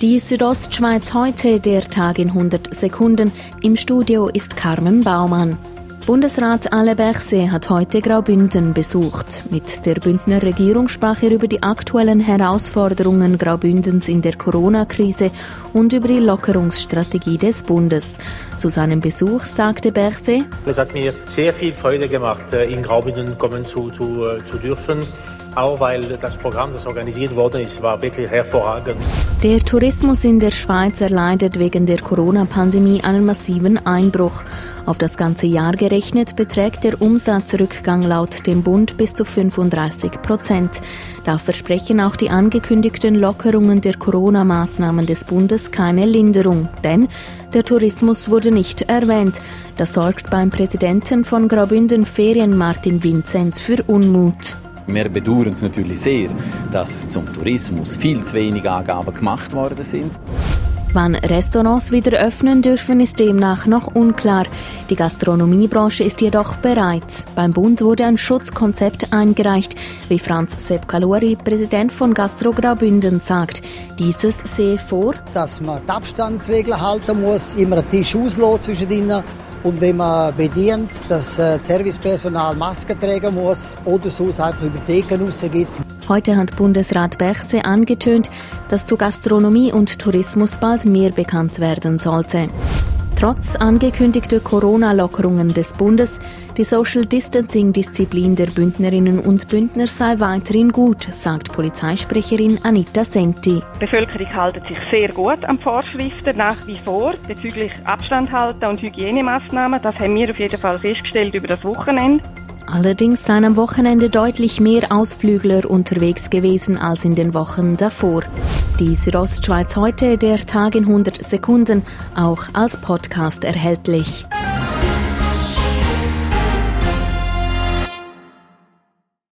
Die Südostschweiz heute, der Tag in 100 Sekunden. Im Studio ist Carmen Baumann. Bundesrat Ale Berse hat heute Graubünden besucht. Mit der Bündner Regierung sprach er über die aktuellen Herausforderungen Graubündens in der Corona-Krise und über die Lockerungsstrategie des Bundes. Zu seinem Besuch sagte Berse, Es hat mir sehr viel Freude gemacht, äh, in Graubünden kommen zu, zu, äh, zu dürfen auch weil das Programm, das organisiert worden ist, war wirklich hervorragend. Der Tourismus in der Schweiz erleidet wegen der Corona-Pandemie einen massiven Einbruch. Auf das ganze Jahr gerechnet beträgt der Umsatzrückgang laut dem Bund bis zu 35 Prozent. Da versprechen auch die angekündigten Lockerungen der Corona-Maßnahmen des Bundes keine Linderung, denn der Tourismus wurde nicht erwähnt. Das sorgt beim Präsidenten von Graubünden Ferien Martin Vinzenz für Unmut. Wir bedauern es natürlich sehr, dass zum Tourismus viel zu wenig Angaben gemacht worden sind. Wann Restaurants wieder öffnen dürfen, ist demnach noch unklar. Die Gastronomiebranche ist jedoch bereit. Beim Bund wurde ein Schutzkonzept eingereicht, wie Franz Sepp Kalori, Präsident von Gastro Graubünden, sagt. Dieses sehe vor, dass man die Abstandsregeln halten muss, immer einen Tisch auslassen zwischen ihnen und wenn man bedient, dass äh, das Servicepersonal Masken tragen muss oder sonst einfach über die Theken rausgeht. Heute hat Bundesrat Berchse angetönt, dass zu Gastronomie und Tourismus bald mehr bekannt werden sollte. Trotz angekündigter Corona-Lockerungen des Bundes, die Social Distancing-Disziplin der Bündnerinnen und Bündner sei weiterhin gut, sagt Polizeisprecherin Anita Senti. Die Bevölkerung hält sich sehr gut an Vorschriften nach wie vor bezüglich Abstand halten und Hygienemaßnahmen. Das haben wir auf jeden Fall festgestellt über das Wochenende. Allerdings seien am Wochenende deutlich mehr Ausflügler unterwegs gewesen als in den Wochen davor. Die Südostschweiz heute, der Tag in 100 Sekunden, auch als Podcast erhältlich.